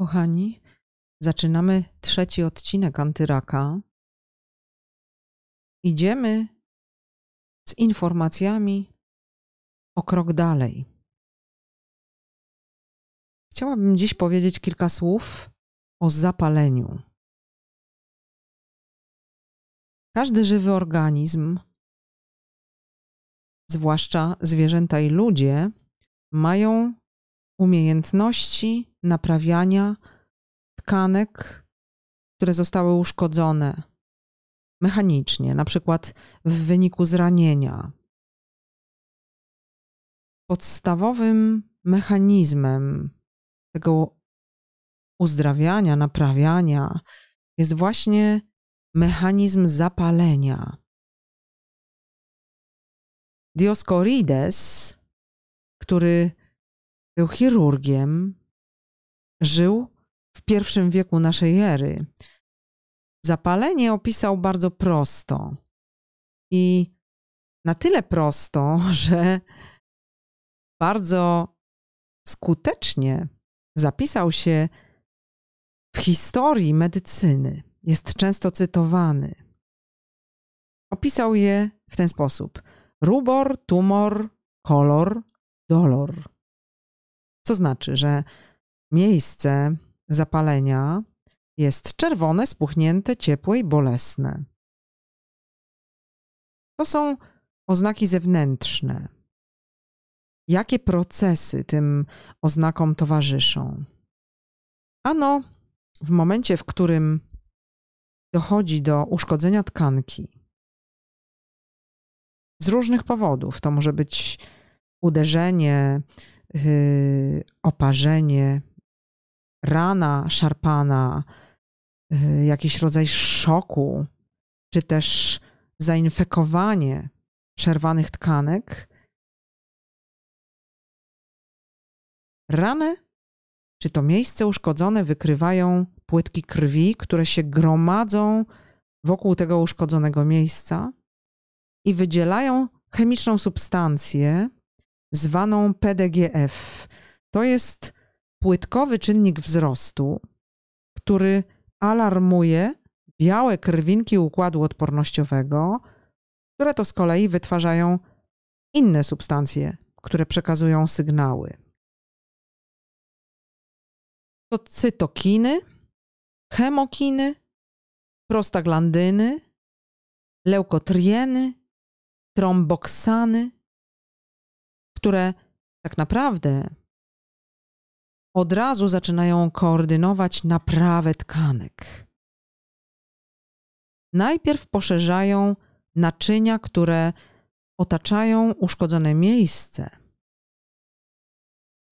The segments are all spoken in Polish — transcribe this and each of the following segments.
Kochani, zaczynamy trzeci odcinek Antyraka. Idziemy z informacjami o krok dalej. Chciałabym dziś powiedzieć kilka słów o zapaleniu. Każdy żywy organizm, zwłaszcza zwierzęta i ludzie, mają umiejętności naprawiania tkanek, które zostały uszkodzone mechanicznie, na przykład w wyniku zranienia. Podstawowym mechanizmem tego uzdrawiania, naprawiania jest właśnie mechanizm zapalenia. Dioscorides, który był chirurgiem, żył w pierwszym wieku naszej ery. Zapalenie opisał bardzo prosto i na tyle prosto, że bardzo skutecznie zapisał się w historii medycyny. Jest często cytowany. Opisał je w ten sposób: rubor, tumor, kolor, dolor. Co znaczy, że miejsce zapalenia jest czerwone, spuchnięte, ciepłe i bolesne. To są oznaki zewnętrzne. Jakie procesy tym oznakom towarzyszą? Ano, w momencie, w którym dochodzi do uszkodzenia tkanki, z różnych powodów, to może być uderzenie, yy, oparzenie, rana szarpana, yy, jakiś rodzaj szoku, czy też zainfekowanie przerwanych tkanek, ranę czy to miejsce uszkodzone wykrywają płytki krwi, które się gromadzą wokół tego uszkodzonego miejsca i wydzielają chemiczną substancję zwaną PDGF. To jest płytkowy czynnik wzrostu, który alarmuje białe krwinki układu odpornościowego, które to z kolei wytwarzają inne substancje, które przekazują sygnały. To cytokiny, chemokiny, prostaglandyny, leukotrieny, tromboksany, które tak naprawdę od razu zaczynają koordynować naprawę tkanek. Najpierw poszerzają naczynia, które otaczają uszkodzone miejsce,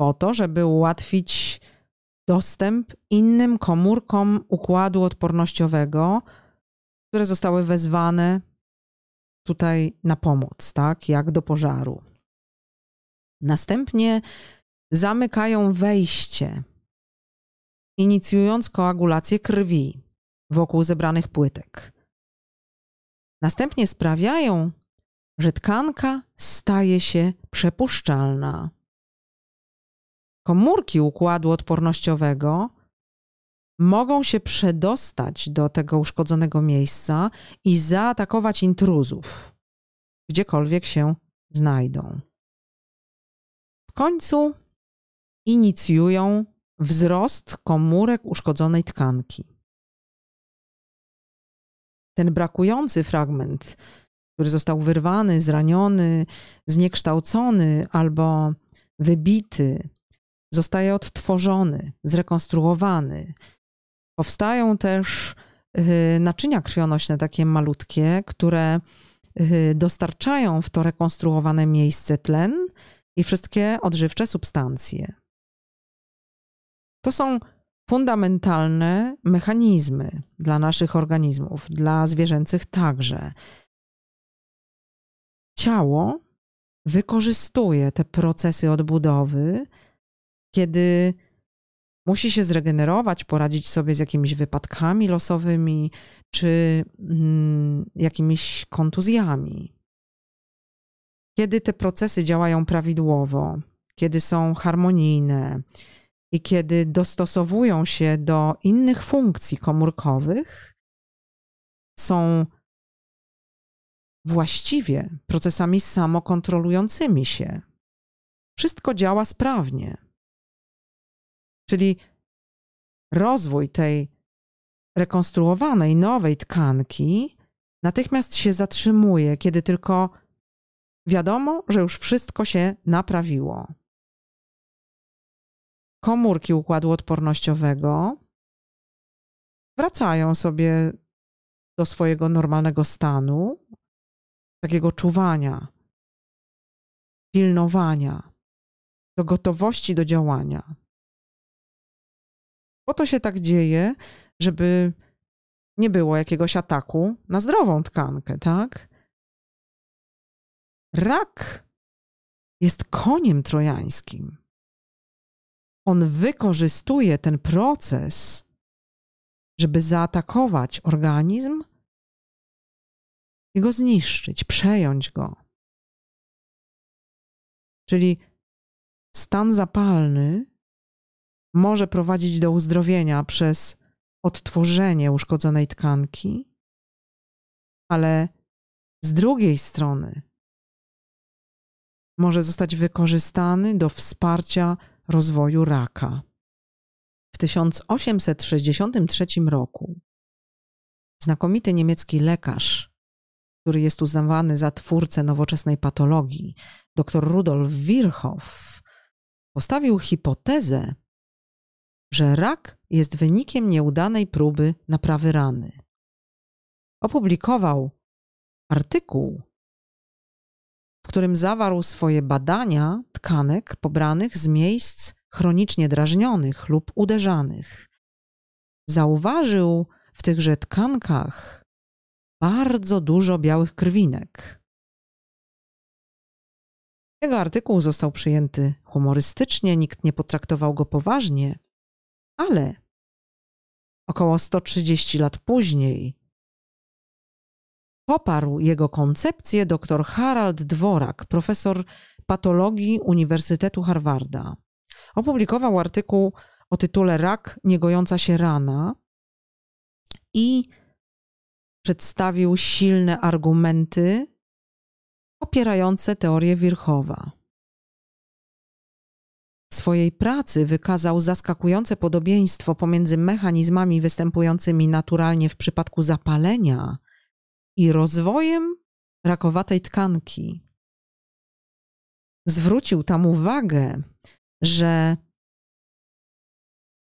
po to, żeby ułatwić dostęp innym komórkom układu odpornościowego, które zostały wezwane tutaj na pomoc, tak, jak do pożaru. Następnie zamykają wejście, inicjując koagulację krwi wokół zebranych płytek. Następnie sprawiają, że tkanka staje się przepuszczalna. Komórki układu odpornościowego mogą się przedostać do tego uszkodzonego miejsca i zaatakować intruzów, gdziekolwiek się znajdą. W końcu inicjują wzrost komórek uszkodzonej tkanki. Ten brakujący fragment, który został wyrwany, zraniony, zniekształcony albo wybity, zostaje odtworzony, zrekonstruowany. Powstają też y, naczynia krwionośne, takie malutkie, które y, dostarczają w to rekonstruowane miejsce tlen i wszystkie odżywcze substancje. To są fundamentalne mechanizmy dla naszych organizmów, dla zwierzęcych także. Ciało wykorzystuje te procesy odbudowy, kiedy musi się zregenerować, poradzić sobie z jakimiś wypadkami losowymi czy mm, jakimiś kontuzjami. Kiedy te procesy działają prawidłowo, kiedy są harmonijne, i kiedy dostosowują się do innych funkcji komórkowych, są właściwie procesami samokontrolującymi się. Wszystko działa sprawnie. Czyli rozwój tej rekonstruowanej, nowej tkanki natychmiast się zatrzymuje, kiedy tylko wiadomo, że już wszystko się naprawiło. Komórki układu odpornościowego wracają sobie do swojego normalnego stanu, takiego czuwania, pilnowania, do gotowości do działania. Po to się tak dzieje, żeby nie było jakiegoś ataku na zdrową tkankę, tak? Rak jest koniem trojańskim. On wykorzystuje ten proces, żeby zaatakować organizm i go zniszczyć, przejąć go. Czyli stan zapalny może prowadzić do uzdrowienia przez odtworzenie uszkodzonej tkanki, ale z drugiej strony może zostać wykorzystany do wsparcia rozwoju raka. W 1863 roku znakomity niemiecki lekarz, który jest uznawany za twórcę nowoczesnej patologii, dr Rudolf Virchow, postawił hipotezę, że rak jest wynikiem nieudanej próby naprawy rany. Opublikował artykuł, w którym zawarł swoje badania tkanek pobranych z miejsc chronicznie drażnionych lub uderzanych. Zauważył w tychże tkankach bardzo dużo białych krwinek. Jego artykuł został przyjęty humorystycznie, nikt nie potraktował go poważnie, ale około 130 lat później poparł jego koncepcję dr Harald Dworak, profesor patologii Uniwersytetu Harvarda. Opublikował artykuł o tytule Rak niegojąca się rana i przedstawił silne argumenty opierające teorię Wirchowa. W swojej pracy wykazał zaskakujące podobieństwo pomiędzy mechanizmami występującymi naturalnie w przypadku zapalenia i rozwojem rakowatej tkanki. Zwrócił tam uwagę, że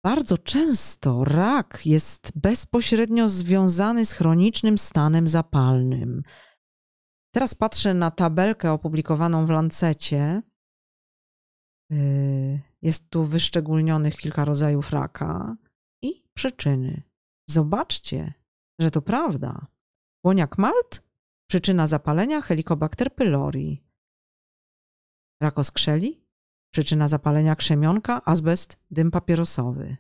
bardzo często rak jest bezpośrednio związany z chronicznym stanem zapalnym. Teraz patrzę na tabelkę opublikowaną w Lancecie Y, jest tu wyszczególnionych kilka rodzajów raka i przyczyny. Zobaczcie, że to prawda. Łoniak malt, przyczyna zapalenia Helicobacter pylori. Rak oskrzeli, przyczyna zapalenia krzemionka, azbest, dym papierosowy.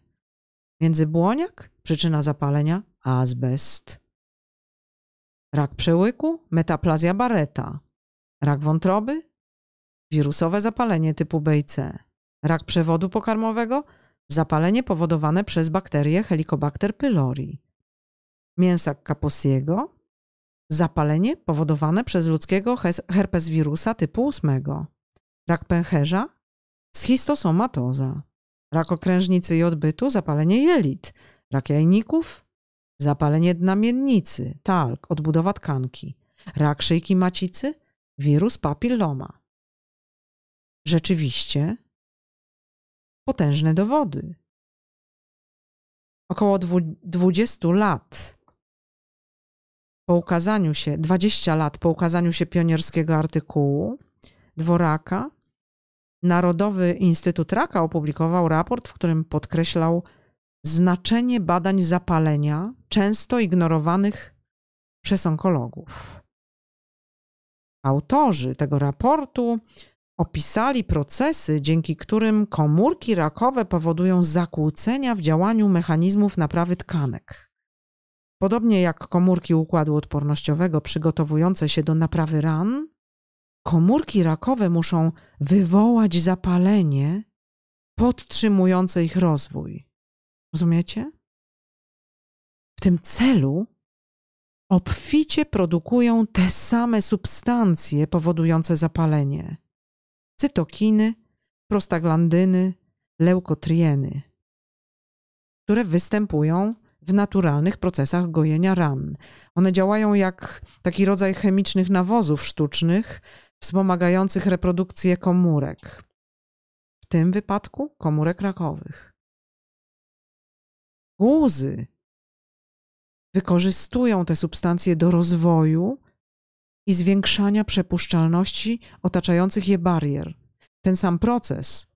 Międzybłoniak, przyczyna zapalenia, azbest. Rak przełyku, metaplazja bareta. Rak wątroby, wirusowe zapalenie typu B i C, rak przewodu pokarmowego, zapalenie powodowane przez bakterię Helicobacter pylori, mięsa kaposiego, zapalenie powodowane przez ludzkiego herpes wirusa typu 8, rak pęcherza, schistosomatoza, rak okrężnicy i odbytu, zapalenie jelit, rak jajników, zapalenie dna miednicy, talk, odbudowa tkanki, rak szyjki macicy, wirus papilloma. Rzeczywiście potężne dowody. Około 20 lat po ukazaniu się, 20 lat po ukazaniu się pionierskiego artykułu Dworaka, Narodowy Instytut Raka opublikował raport, w którym podkreślał znaczenie badań zapalenia, często ignorowanych przez onkologów. Autorzy tego raportu opisali procesy, dzięki którym komórki rakowe powodują zakłócenia w działaniu mechanizmów naprawy tkanek. Podobnie jak komórki układu odpornościowego przygotowujące się do naprawy ran, komórki rakowe muszą wywołać zapalenie podtrzymujące ich rozwój. Rozumiecie? W tym celu obficie produkują te same substancje powodujące zapalenie: cytokiny, prostaglandyny, leukotrieny, które występują w naturalnych procesach gojenia ran. One działają jak taki rodzaj chemicznych nawozów sztucznych, wspomagających reprodukcję komórek, w tym wypadku komórek rakowych. Guzy wykorzystują te substancje do rozwoju i zwiększania przepuszczalności otaczających je barier. Ten sam proces,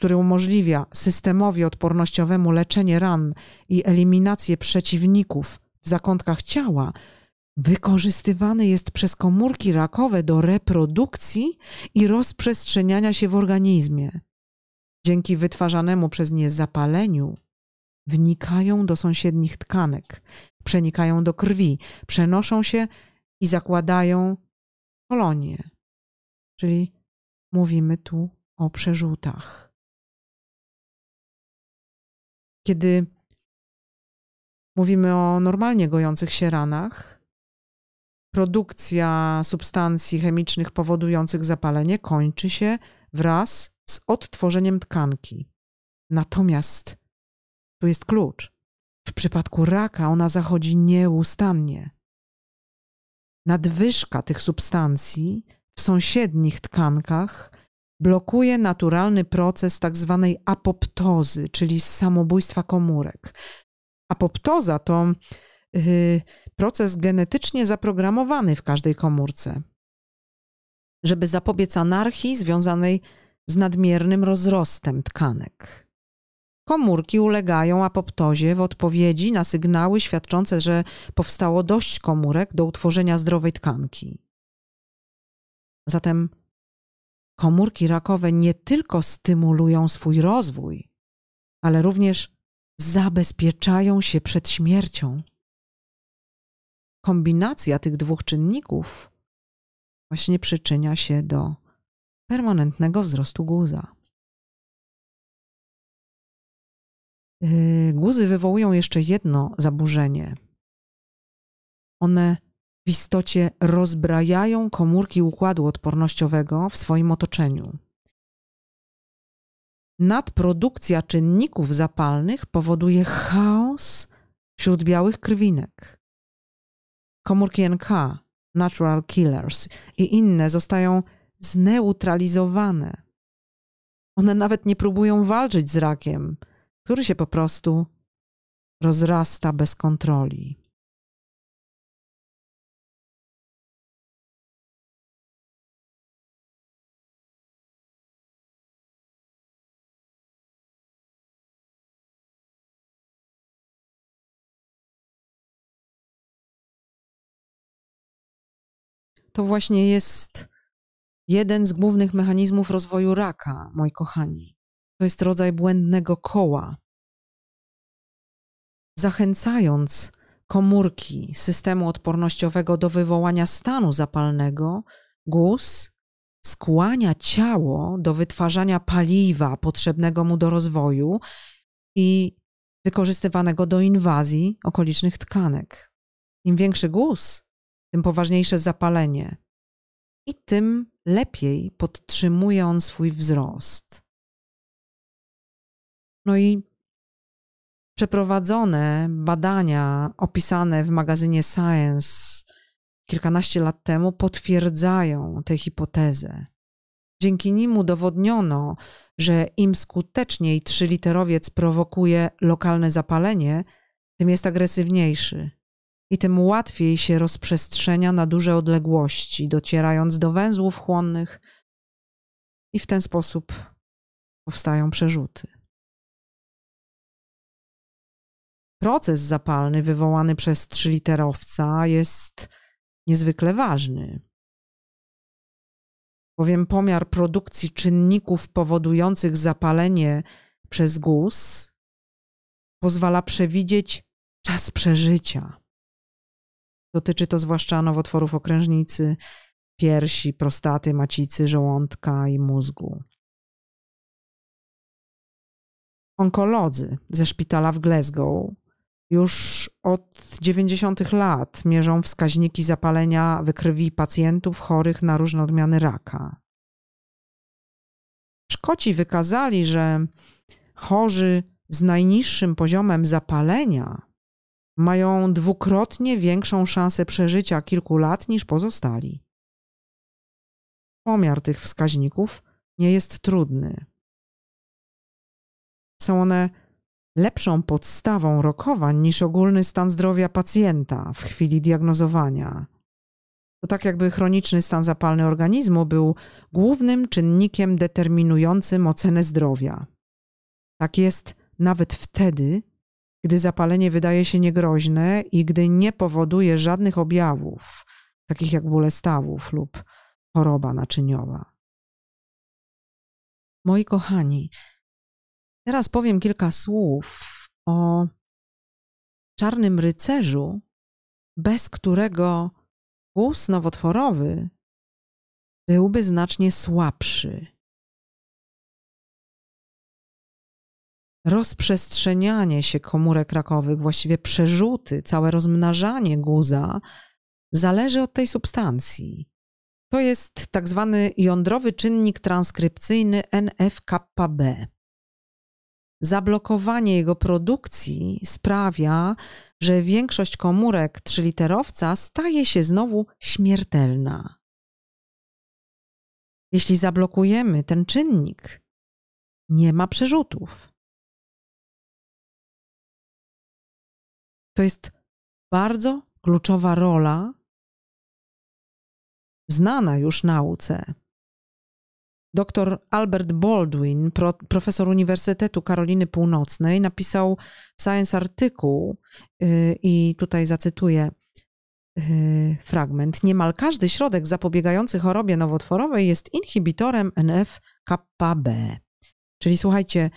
który umożliwia systemowi odpornościowemu leczenie ran i eliminację przeciwników w zakątkach ciała, wykorzystywany jest przez komórki rakowe do reprodukcji i rozprzestrzeniania się w organizmie. Dzięki wytwarzanemu przez nie zapaleniu wnikają do sąsiednich tkanek, przenikają do krwi, przenoszą się i zakładają kolonie. Czyli mówimy tu o przerzutach. Kiedy mówimy o normalnie gojących się ranach, produkcja substancji chemicznych powodujących zapalenie kończy się wraz z odtworzeniem tkanki. Natomiast tu jest klucz. W przypadku raka ona zachodzi nieustannie. Nadwyżka tych substancji w sąsiednich tkankach blokuje naturalny proces tak zwanej apoptozy, czyli samobójstwa komórek. Apoptoza to yy, proces genetycznie zaprogramowany w każdej komórce, żeby zapobiec anarchii związanej z nadmiernym rozrostem tkanek. Komórki ulegają apoptozie w odpowiedzi na sygnały świadczące, że powstało dość komórek do utworzenia zdrowej tkanki. Zatem komórki rakowe nie tylko stymulują swój rozwój, ale również zabezpieczają się przed śmiercią. Kombinacja tych dwóch czynników właśnie przyczynia się do permanentnego wzrostu guza. Yy, guzy wywołują jeszcze jedno zaburzenie. One istocie rozbrajają komórki układu odpornościowego w swoim otoczeniu. Nadprodukcja czynników zapalnych powoduje chaos wśród białych krwinek. Komórki NK, natural killers i inne zostają zneutralizowane. One nawet nie próbują walczyć z rakiem, który się po prostu rozrasta bez kontroli. To właśnie jest jeden z głównych mechanizmów rozwoju raka, moi kochani. To jest rodzaj błędnego koła. Zachęcając komórki systemu odpornościowego do wywołania stanu zapalnego, guz skłania ciało do wytwarzania paliwa potrzebnego mu do rozwoju i wykorzystywanego do inwazji okolicznych tkanek. Im większy guz, tym poważniejsze zapalenie i tym lepiej podtrzymuje on swój wzrost. No i przeprowadzone badania opisane w magazynie Science kilkanaście lat temu potwierdzają tę hipotezę. Dzięki nim udowodniono, że im skuteczniej trzyliterowiec prowokuje lokalne zapalenie, tym jest agresywniejszy i tym łatwiej się rozprzestrzenia na duże odległości, docierając do węzłów chłonnych, i w ten sposób powstają przerzuty. proces zapalny wywołany przez trzyliterowca jest niezwykle ważny. Bowiem pomiar produkcji czynników powodujących zapalenie przez guz pozwala przewidzieć czas przeżycia. Dotyczy to zwłaszcza nowotworów okrężnicy, piersi, prostaty, macicy, żołądka i mózgu. Onkolodzy ze szpitala w Glasgow już od 90. lat mierzą wskaźniki zapalenia we krwi pacjentów chorych na różne odmiany raka. Szkoci wykazali, że chorzy z najniższym poziomem zapalenia mają dwukrotnie większą szansę przeżycia kilku lat niż pozostali. Pomiar tych wskaźników nie jest trudny. Są one lepszą podstawą rokowań niż ogólny stan zdrowia pacjenta w chwili diagnozowania. To tak jakby chroniczny stan zapalny organizmu był głównym czynnikiem determinującym ocenę zdrowia. Tak jest nawet wtedy, gdy zapalenie wydaje się niegroźne i gdy nie powoduje żadnych objawów, takich jak bóle stawów lub choroba naczyniowa. Moi kochani, teraz powiem kilka słów o czarnym rycerzu, bez którego guz nowotworowy byłby znacznie słabszy. Rozprzestrzenianie się komórek rakowych, właściwie przerzuty, całe rozmnażanie guza zależy od tej substancji. To jest tak zwany jądrowy czynnik transkrypcyjny NFKB. Zablokowanie jego produkcji sprawia, że większość komórek trzyliterowca staje się znowu śmiertelna. Jeśli zablokujemy ten czynnik, nie ma przerzutów. To jest bardzo kluczowa rola znana już nauce. Dr Albert Baldwin, pro, profesor Uniwersytetu Karoliny Północnej, napisał w Science artykuł yy, i tutaj zacytuję yy, fragment. Niemal każdy środek zapobiegający chorobie nowotworowej jest inhibitorem NF-κB. Czyli słuchajcie,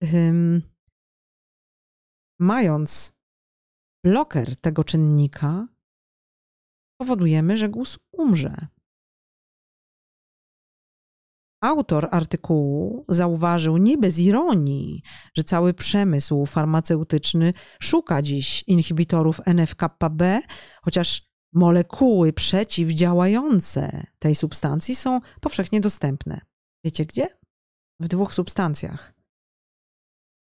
yy, mając bloker tego czynnika, powodujemy, że guz umrze. Autor artykułu zauważył nie bez ironii, że cały przemysł farmaceutyczny szuka dziś inhibitorów NFKB, chociaż molekuły przeciwdziałające tej substancji są powszechnie dostępne. Wiecie gdzie? W dwóch substancjach.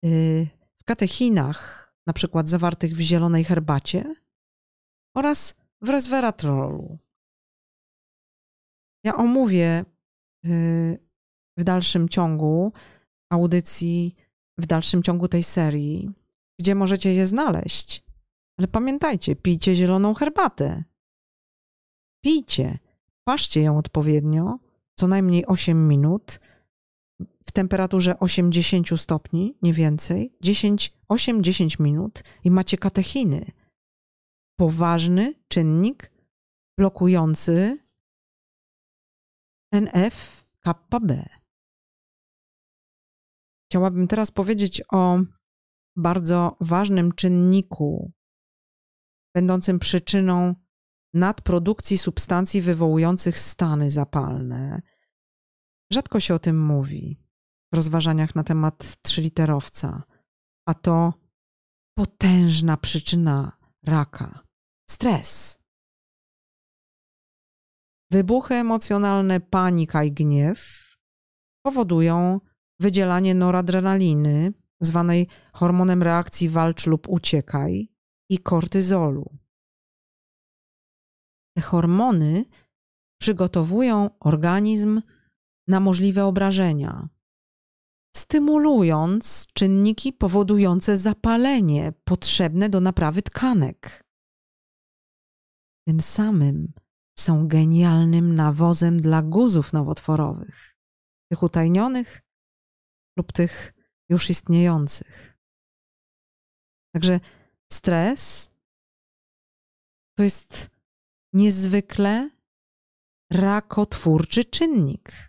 Y, w katechinach, na przykład zawartych w zielonej herbacie, oraz w resveratrolu. Ja omówię y, w dalszym ciągu audycji, w dalszym ciągu tej serii, gdzie możecie je znaleźć. Ale pamiętajcie, pijcie zieloną herbatę. Pijcie, paszcie ją odpowiednio, co najmniej 8 minut, w temperaturze 80 stopni, nie więcej, 10, 8-10 minut i macie katechiny poważny czynnik blokujący NF-κB. Chciałabym teraz powiedzieć o bardzo ważnym czynniku, będącym przyczyną nadprodukcji substancji wywołujących stany zapalne. Rzadko się o tym mówi w rozważaniach na temat trzyliterowca, a to potężna przyczyna raka stres. Wybuchy emocjonalne, panika i gniew powodują wydzielanie noradrenaliny, zwanej hormonem reakcji walcz lub uciekaj, i kortyzolu. Te hormony przygotowują organizm na możliwe obrażenia, stymulując czynniki powodujące zapalenie potrzebne do naprawy tkanek tym samym są genialnym nawozem dla guzów nowotworowych, tych utajnionych lub tych już istniejących. Także stres to jest niezwykle rakotwórczy czynnik.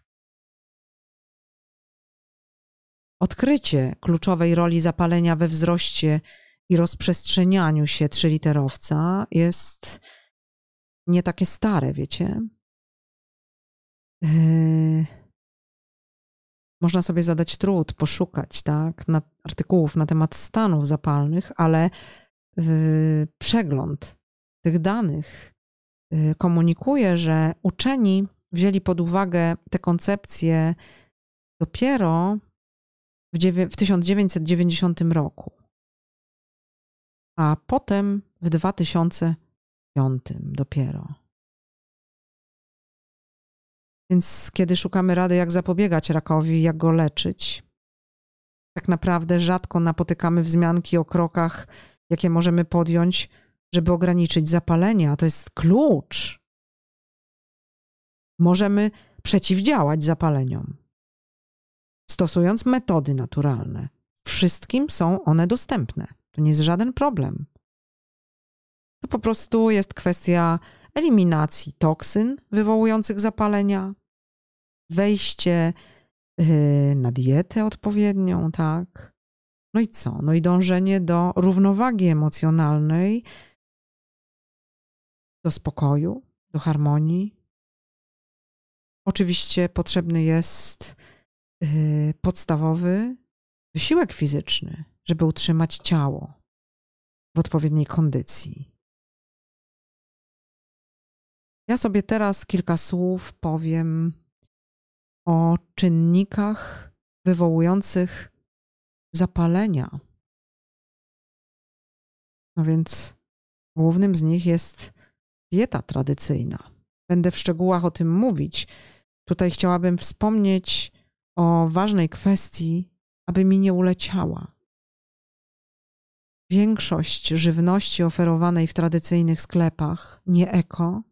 Odkrycie kluczowej roli zapalenia we wzroście i rozprzestrzenianiu się trzyliterowca jest nie takie stare, wiecie. Yy, można sobie zadać trud, poszukać tak, na, artykułów na temat stanów zapalnych, ale y, przegląd tych danych y, komunikuje, że uczeni wzięli pod uwagę te koncepcje dopiero w, w 1990 roku, a potem w 2005 dopiero. Więc kiedy szukamy rady, jak zapobiegać rakowi, jak go leczyć, tak naprawdę rzadko napotykamy wzmianki o krokach, jakie możemy podjąć, żeby ograniczyć zapalenie, a to jest klucz. Możemy przeciwdziałać zapaleniom, stosując metody naturalne. Wszystkim są one dostępne. To nie jest żaden problem. To po prostu jest kwestia eliminacji toksyn wywołujących zapalenia, wejście y, na dietę odpowiednią, tak? No i co? No i dążenie do równowagi emocjonalnej, do spokoju, do harmonii. Oczywiście potrzebny jest podstawowy wysiłek fizyczny, żeby utrzymać ciało w odpowiedniej kondycji. Ja sobie teraz kilka słów powiem o czynnikach wywołujących zapalenia. No więc głównym z nich jest dieta tradycyjna. Będę w szczegółach o tym mówić. Tutaj chciałabym wspomnieć o ważnej kwestii, aby mi nie uleciała. Większość żywności oferowanej w tradycyjnych sklepach, nie eko,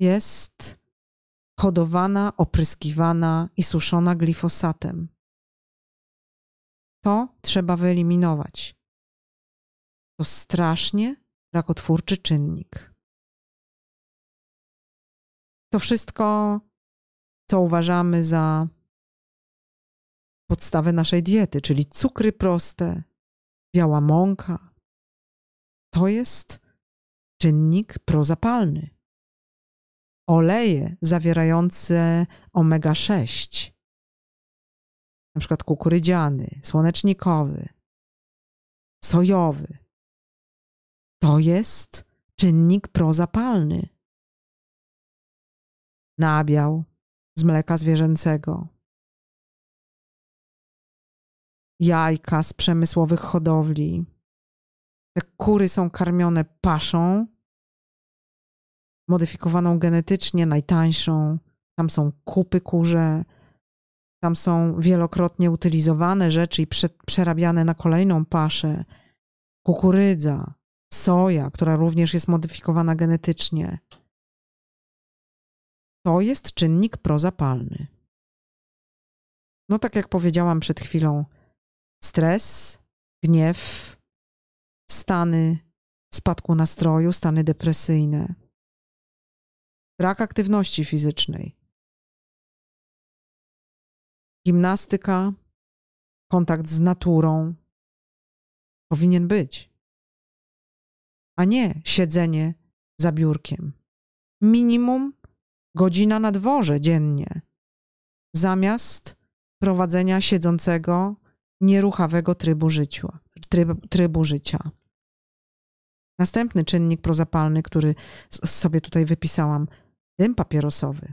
jest hodowana, opryskiwana i suszona glifosatem. To trzeba wyeliminować. To strasznie rakotwórczy czynnik. To wszystko, co uważamy za podstawę naszej diety, czyli cukry proste, biała mąka, to jest czynnik prozapalny. Oleje zawierające omega-6, na przykład kukurydziany, słonecznikowy, sojowy, to jest czynnik prozapalny. Nabiał z mleka zwierzęcego, jajka z przemysłowych hodowli. Te kury są karmione paszą, modyfikowaną genetycznie, najtańszą. Tam są kupy kurze, tam są wielokrotnie utylizowane rzeczy i prze, przerabiane na kolejną paszę. Kukurydza, soja, która również jest modyfikowana genetycznie. To jest czynnik prozapalny. No, tak jak powiedziałam przed chwilą, stres, gniew, stany spadku nastroju, stany depresyjne brak aktywności fizycznej. Gimnastyka, kontakt z naturą powinien być, a nie siedzenie za biurkiem. Minimum godzina na dworze dziennie, zamiast prowadzenia siedzącego, nieruchawego trybu, życiu, tryb, trybu życia. Następny czynnik prozapalny, który sobie tutaj wypisałam, dym papierosowy,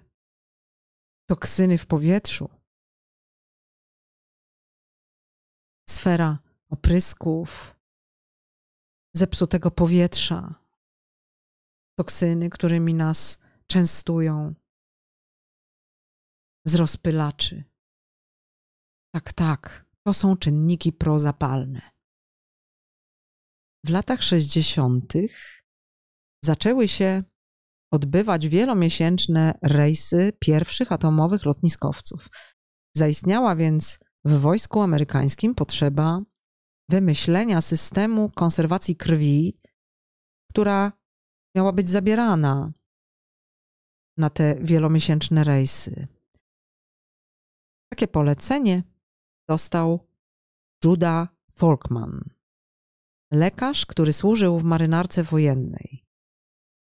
toksyny w powietrzu, sfera oprysków, zepsutego powietrza, toksyny, którymi nas częstują. Z rozpylaczy. Tak, tak, to są czynniki prozapalne. W latach 60. zaczęły się odbywać wielomiesięczne rejsy pierwszych atomowych lotniskowców. Zaistniała więc w wojsku amerykańskim potrzeba wymyślenia systemu konserwacji krwi, która miała być zabierana na te wielomiesięczne rejsy. Takie polecenie dostał Judah Folkman, lekarz, który służył w marynarce wojennej.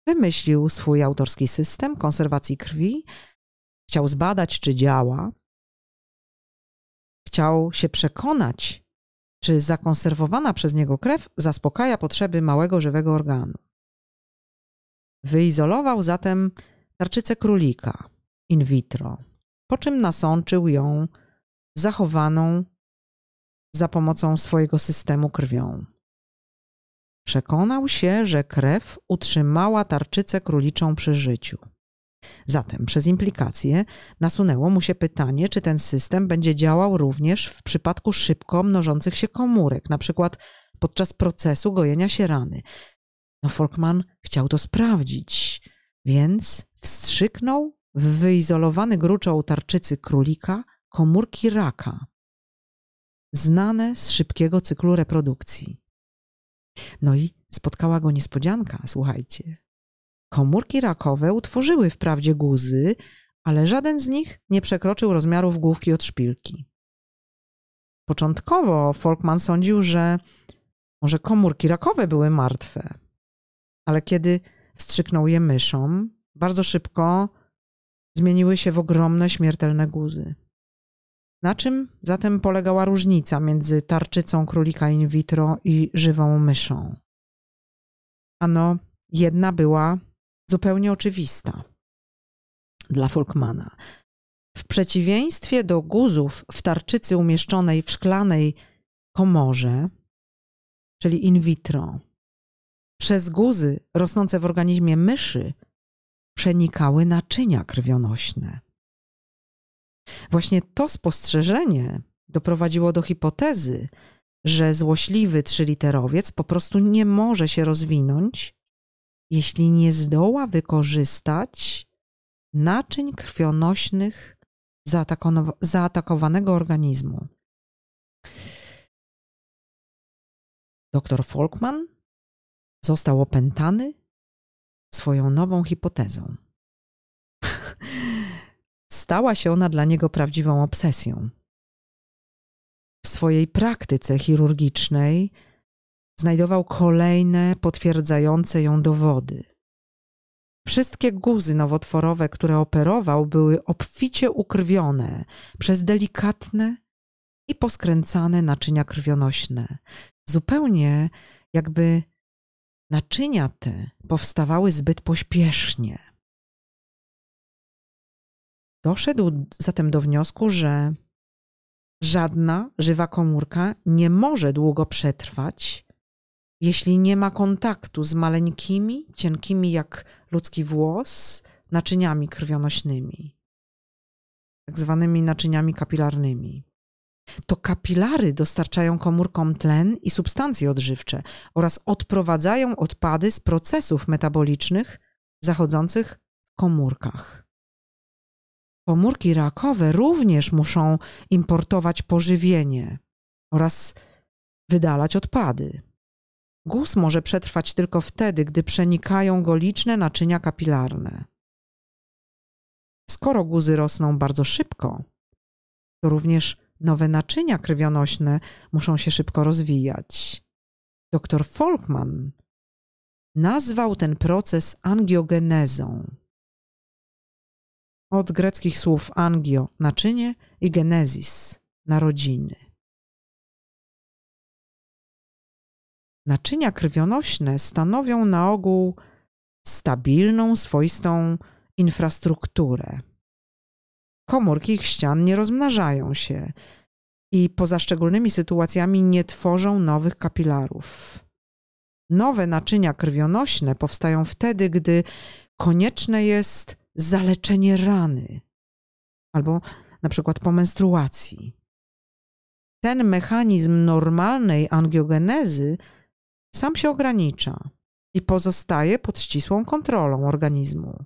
Wymyślił swój autorski system konserwacji krwi, chciał zbadać, czy działa. Chciał się przekonać, czy zakonserwowana przez niego krew zaspokaja potrzeby małego żywego organu. Wyizolował zatem tarczycę królika in vitro, po czym nasączył ją zachowaną za pomocą swojego systemu krwią. Przekonał się, że krew utrzymała tarczycę króliczą przy życiu. Zatem przez implikację nasunęło mu się pytanie, czy ten system będzie działał również w przypadku szybko mnożących się komórek, na przykład podczas procesu gojenia się rany. No Folkman chciał to sprawdzić, więc wstrzyknął w wyizolowany gruczoł tarczycy królika komórki raka, znane z szybkiego cyklu reprodukcji. No i spotkała go niespodzianka, słuchajcie. Komórki rakowe utworzyły wprawdzie guzy, ale żaden z nich nie przekroczył rozmiarów główki od szpilki. Początkowo Folkman sądził, że może komórki rakowe były martwe, ale kiedy wstrzyknął je myszą, bardzo szybko zmieniły się w ogromne śmiertelne guzy. Na czym zatem polegała różnica między tarczycą królika in vitro i żywą myszą? Ano, jedna była zupełnie oczywista dla Folkmana. W przeciwieństwie do guzów w tarczycy umieszczonej w szklanej komorze, czyli in vitro, przez guzy rosnące w organizmie myszy przenikały naczynia krwionośne. Właśnie to spostrzeżenie doprowadziło do hipotezy, że złośliwy trzyliterowiec po prostu nie może się rozwinąć, jeśli nie wykorzystać naczyń krwionośnych zaatakowanego organizmu. Doktor Folkman został opętany swoją nową hipotezą. Stała się ona dla niego prawdziwą obsesją. W swojej praktyce chirurgicznej znajdował kolejne potwierdzające ją dowody. Wszystkie guzy nowotworowe, które operował, były obficie ukrwione przez delikatne i poskręcane naczynia krwionośne, zupełnie jakby naczynia te powstawały zbyt pośpiesznie. Doszedł zatem do wniosku, że żadna żywa komórka nie może długo przetrwać, jeśli nie ma kontaktu z maleńkimi, cienkimi jak ludzki włos, naczyniami krwionośnymi, tak zwanymi naczyniami kapilarnymi. To kapilary dostarczają komórkom tlen i substancje odżywcze oraz odprowadzają odpady z procesów metabolicznych zachodzących w komórkach. Komórki rakowe również muszą importować pożywienie oraz wydalać odpady. Guz może przetrwać tylko wtedy, gdy przenikają go liczne naczynia kapilarne. Skoro guzy rosną bardzo szybko, to również nowe naczynia krwionośne muszą się szybko rozwijać. Dr Folkman nazwał ten proces angiogenezą. Od greckich słów angio naczynie i genezis narodziny. Naczynia krwionośne stanowią na ogół stabilną, swoistą infrastrukturę. Komórki ich ścian nie rozmnażają się i poza szczególnymi sytuacjami nie tworzą nowych kapilarów. Nowe naczynia krwionośne powstają wtedy, gdy konieczne jest zaleczenie rany albo na przykład po menstruacji. Ten mechanizm normalnej angiogenezy sam się ogranicza i pozostaje pod ścisłą kontrolą organizmu.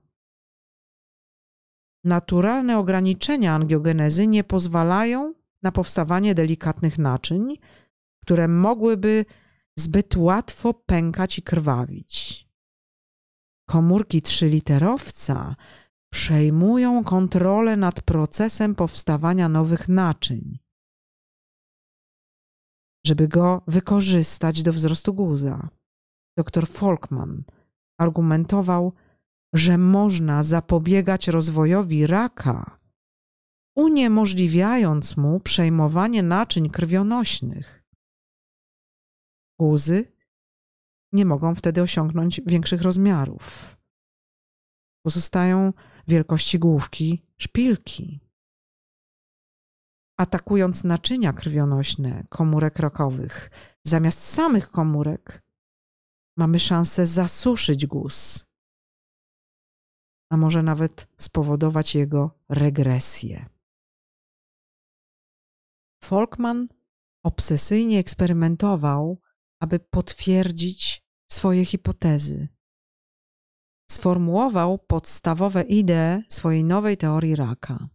Naturalne ograniczenia angiogenezy nie pozwalają na powstawanie delikatnych naczyń, które mogłyby zbyt łatwo pękać i krwawić. Komórki trzyliterowca przejmują kontrolę nad procesem powstawania nowych naczyń żeby go wykorzystać do wzrostu guza. Dr Folkman argumentował, że można zapobiegać rozwojowi raka uniemożliwiając mu przejmowanie naczyń krwionośnych. Guzy nie mogą wtedy osiągnąć większych rozmiarów. Pozostają wielkości główki szpilki. Atakując naczynia krwionośne komórek rokowych, zamiast samych komórek, mamy szansę zasuszyć guz, a może nawet spowodować jego regresję. Folkman obsesyjnie eksperymentował, aby potwierdzić swoje hipotezy. Sformułował podstawowe idee swojej nowej teorii raka.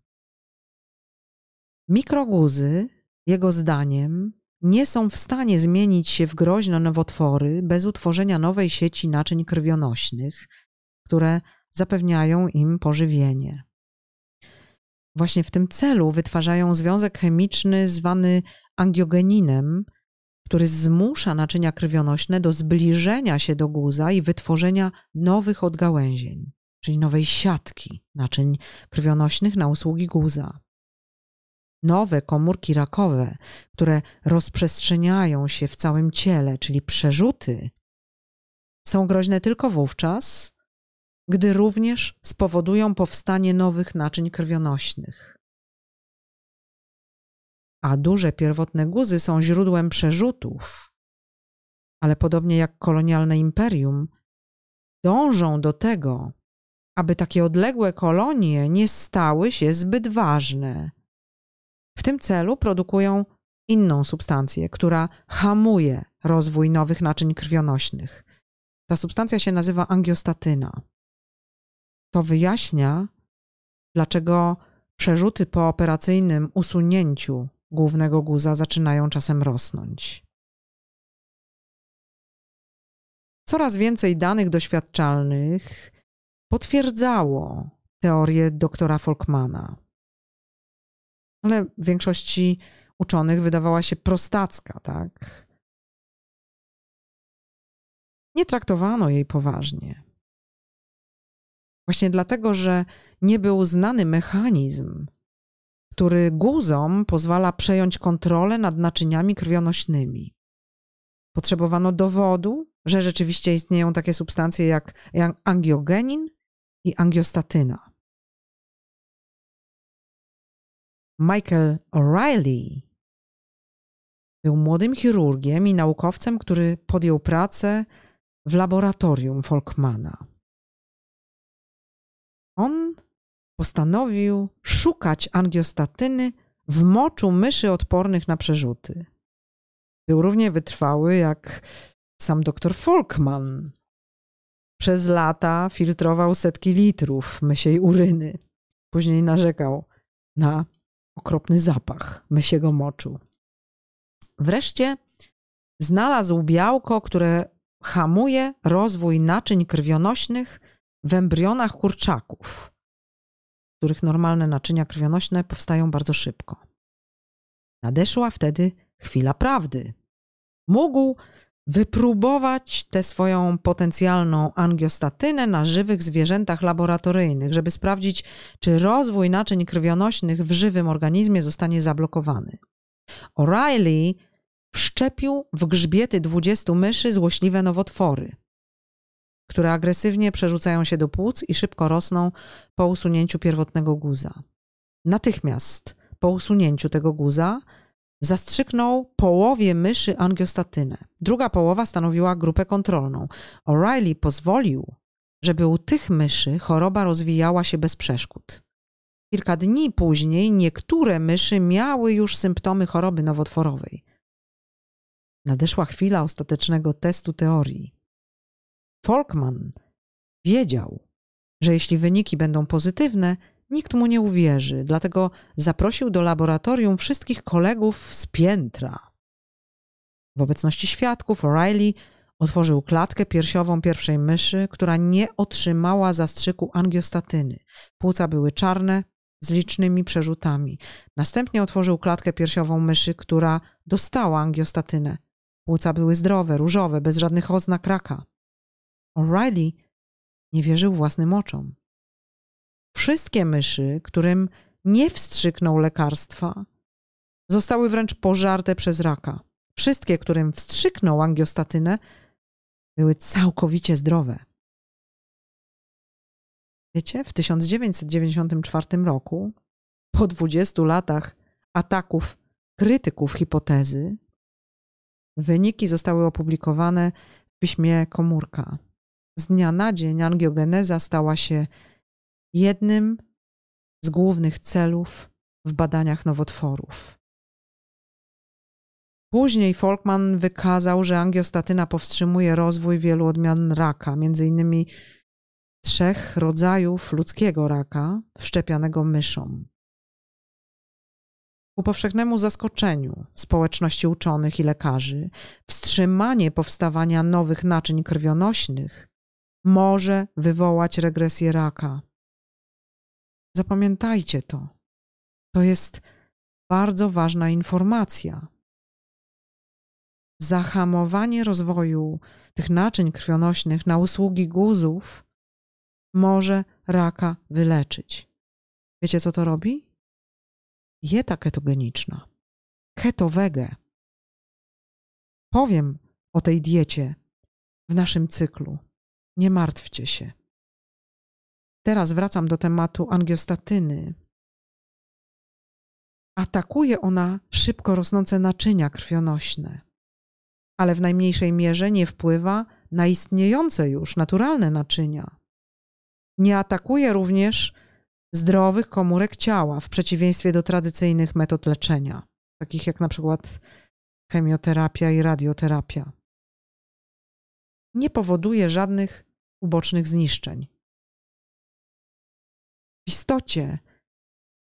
Mikroguzy, jego zdaniem, nie są w stanie zmienić się w groźne nowotwory bez utworzenia nowej sieci naczyń krwionośnych, które zapewniają im pożywienie. Właśnie w tym celu wytwarzają związek chemiczny zwany angiogeninem, który zmusza naczynia krwionośne do zbliżenia się do guza i wytworzenia nowych odgałęzień, czyli nowej siatki naczyń krwionośnych na usługi guza. Nowe komórki rakowe, które rozprzestrzeniają się w całym ciele, czyli przerzuty, są groźne tylko wówczas, gdy również spowodują powstanie nowych naczyń krwionośnych. A duże pierwotne guzy są źródłem przerzutów, ale podobnie jak kolonialne imperium, dążą do tego, aby takie odległe kolonie nie stały się zbyt ważne. W tym celu produkują inną substancję, która hamuje rozwój nowych naczyń krwionośnych. Ta substancja się nazywa angiostatyna. To wyjaśnia, dlaczego przerzuty po operacyjnym usunięciu głównego guza zaczynają czasem rosnąć. Coraz więcej danych doświadczalnych potwierdzało teorię doktora Folkmana. Ale większości uczonych wydawała się prostacka, tak? Nie traktowano jej poważnie. Właśnie dlatego, że nie był znany mechanizm, który guzom pozwala przejąć kontrolę nad naczyniami krwionośnymi. Potrzebowano dowodu, że rzeczywiście istnieją takie substancje jak angiogenin i angiostatyna. Michael O'Reilly był młodym chirurgiem i naukowcem, który podjął pracę w laboratorium Folkmana. On postanowił szukać angiostatyny w moczu myszy odpornych na przerzuty. Był równie wytrwały jak sam dr Folkman. Przez lata filtrował setki litrów mysiej uryny. Później narzekał na okropny zapach mysiego moczu. Wreszcie znalazł białko, które hamuje rozwój naczyń krwionośnych w embrionach kurczaków, których normalne naczynia krwionośne powstają bardzo szybko. Nadeszła wtedy chwila prawdy. Mógł wypróbować tę swoją potencjalną angiostatynę na żywych zwierzętach laboratoryjnych, żeby sprawdzić, czy rozwój naczyń krwionośnych w żywym organizmie zostanie zablokowany. O'Reilly wszczepił w grzbiety 20 myszy złośliwe nowotwory które agresywnie przerzucają się do płuc i szybko rosną po usunięciu pierwotnego guza. Natychmiast po usunięciu tego guza zastrzyknął połowie myszy angiostatynę. Druga połowa stanowiła grupę kontrolną. O'Reilly pozwolił, żeby u tych myszy choroba rozwijała się bez przeszkód. Kilka dni później niektóre myszy miały już symptomy choroby nowotworowej. Nadeszła chwila ostatecznego testu teorii. Folkman wiedział, że jeśli wyniki będą pozytywne, nikt mu nie uwierzy, dlatego zaprosił do laboratorium wszystkich kolegów z piętra. W obecności świadków O'Reilly otworzył klatkę piersiową pierwszej myszy, która nie otrzymała zastrzyku angiostatyny. Płuca były czarne, z licznymi przerzutami. Następnie otworzył klatkę piersiową myszy, która dostała angiostatynę. Płuca były zdrowe, różowe, bez żadnych oznak raka. O'Reilly nie wierzył własnym oczom. Wszystkie myszy, którym nie wstrzyknął lekarstwa, zostały wręcz pożarte przez raka. Wszystkie, którym wstrzyknął angiostatynę, były całkowicie zdrowe. Wiecie, w 1994 roku, po 20 latach ataków krytyków hipotezy, wyniki zostały opublikowane w piśmie Komórka. Z dnia na dzień angiogeneza stała się jednym z głównych celów w badaniach nowotworów. Później Folkman wykazał, że angiostatyna powstrzymuje rozwój wielu odmian raka, innymi trzech rodzajów ludzkiego raka wszczepianego myszom. Ku powszechnemu zaskoczeniu społeczności uczonych i lekarzy, wstrzymanie powstawania nowych naczyń krwionośnych może wywołać regresję raka. Zapamiętajcie to. To jest bardzo ważna informacja. Zahamowanie rozwoju tych naczyń krwionośnych na usługi guzów może raka wyleczyć. Wiecie, co to robi? Dieta ketogeniczna. Ketowege. Powiem o tej diecie w naszym cyklu. Nie martwcie się. Teraz wracam do tematu angiostatyny. Atakuje ona szybko rosnące naczynia krwionośne, ale w najmniejszej mierze nie wpływa na istniejące już naturalne naczynia. Nie atakuje również zdrowych komórek ciała, w przeciwieństwie do tradycyjnych metod leczenia, takich jak na przykład chemioterapia i radioterapia. Nie powoduje żadnych ubocznych zniszczeń. W istocie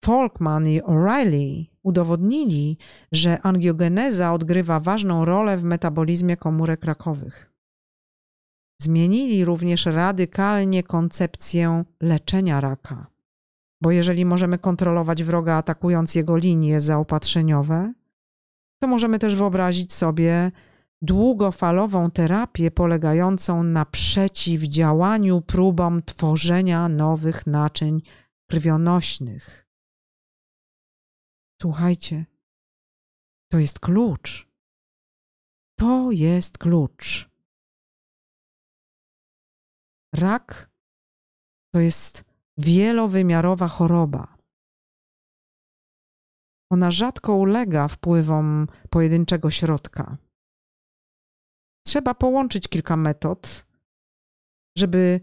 Folkman i O'Reilly udowodnili, że angiogeneza odgrywa ważną rolę w metabolizmie komórek rakowych. Zmienili również radykalnie koncepcję leczenia raka, bo jeżeli możemy kontrolować wroga atakując jego linie zaopatrzeniowe, to możemy też wyobrazić sobie długofalową terapię polegającą na przeciwdziałaniu próbom tworzenia nowych naczyń krwionośnych. Słuchajcie, to jest klucz. To jest klucz. Rak to jest wielowymiarowa choroba. Ona rzadko ulega wpływom pojedynczego środka. Trzeba połączyć kilka metod, żeby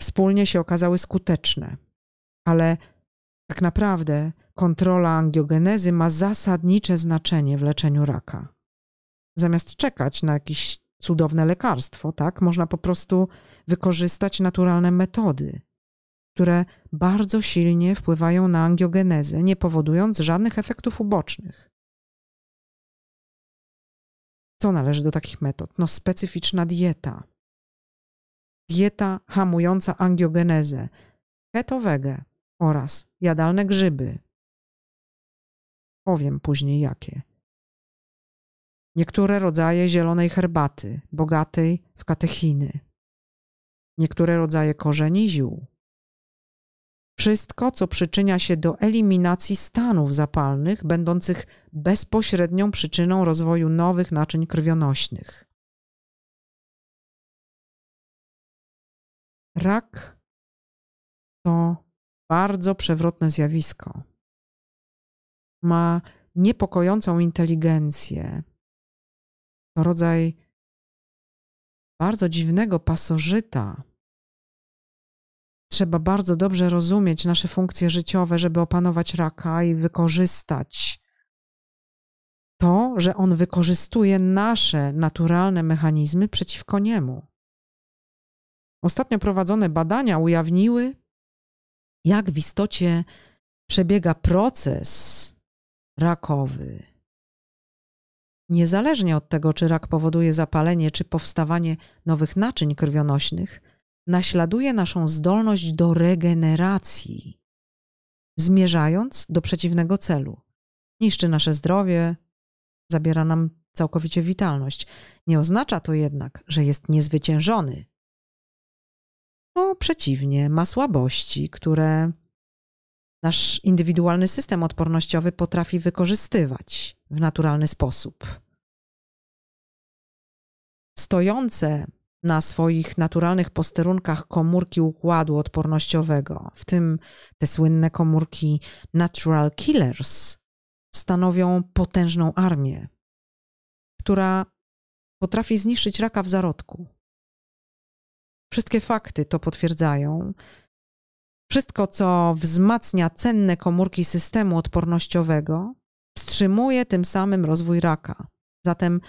wspólnie się okazały skuteczne, ale tak naprawdę kontrola angiogenezy ma zasadnicze znaczenie w leczeniu raka. Zamiast czekać na jakieś cudowne lekarstwo, tak, można po prostu wykorzystać naturalne metody, które bardzo silnie wpływają na angiogenezę, nie powodując żadnych efektów ubocznych. Co należy do takich metod? No, specyficzna dieta. Dieta hamująca angiogenezę, keto-wege oraz jadalne grzyby. Powiem później jakie. Niektóre rodzaje zielonej herbaty, bogatej w katechiny. Niektóre rodzaje korzeni ziół. Wszystko, co przyczynia się do eliminacji stanów zapalnych, będących bezpośrednią przyczyną rozwoju nowych naczyń krwionośnych. Rak to bardzo przewrotne zjawisko. Ma niepokojącą inteligencję. To rodzaj bardzo dziwnego pasożyta, Trzeba bardzo dobrze rozumieć nasze funkcje życiowe, żeby opanować raka i wykorzystać to, że on wykorzystuje nasze naturalne mechanizmy przeciwko niemu. Ostatnio prowadzone badania ujawniły, jak w istocie przebiega proces rakowy. Niezależnie od tego, czy rak powoduje zapalenie, czy powstawanie nowych naczyń krwionośnych, naśladuje naszą zdolność do regeneracji, zmierzając do przeciwnego celu. Niszczy nasze zdrowie, zabiera nam całkowicie witalność. Nie oznacza to jednak, że jest niezwyciężony. No, przeciwnie, ma słabości, które nasz indywidualny system odpornościowy potrafi wykorzystywać w naturalny sposób. Stojące na swoich naturalnych posterunkach komórki układu odpornościowego, w tym te słynne komórki natural killers, stanowią potężną armię, która potrafi zniszczyć raka w zarodku. Wszystkie fakty to potwierdzają. Wszystko, co wzmacnia cenne komórki systemu odpornościowego, wstrzymuje tym samym rozwój raka. Zatem,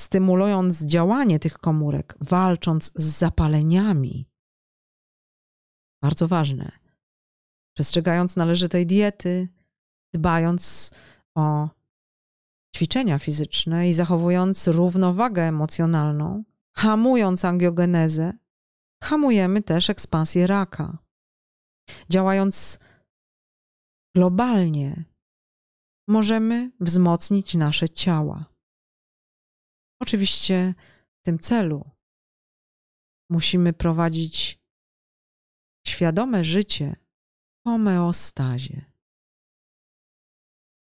stymulując działanie tych komórek, walcząc z zapaleniami, bardzo ważne, przestrzegając należytej diety, dbając o ćwiczenia fizyczne i zachowując równowagę emocjonalną, hamując angiogenezę, hamujemy też ekspansję raka. Działając globalnie, możemy wzmocnić nasze ciała. Oczywiście w tym celu musimy prowadzić świadome życie w homeostazie.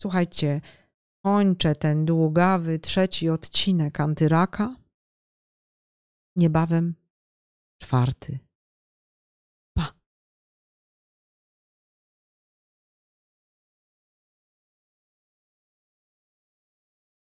Słuchajcie, kończę ten długawy trzeci odcinek antyraka. Niebawem czwarty.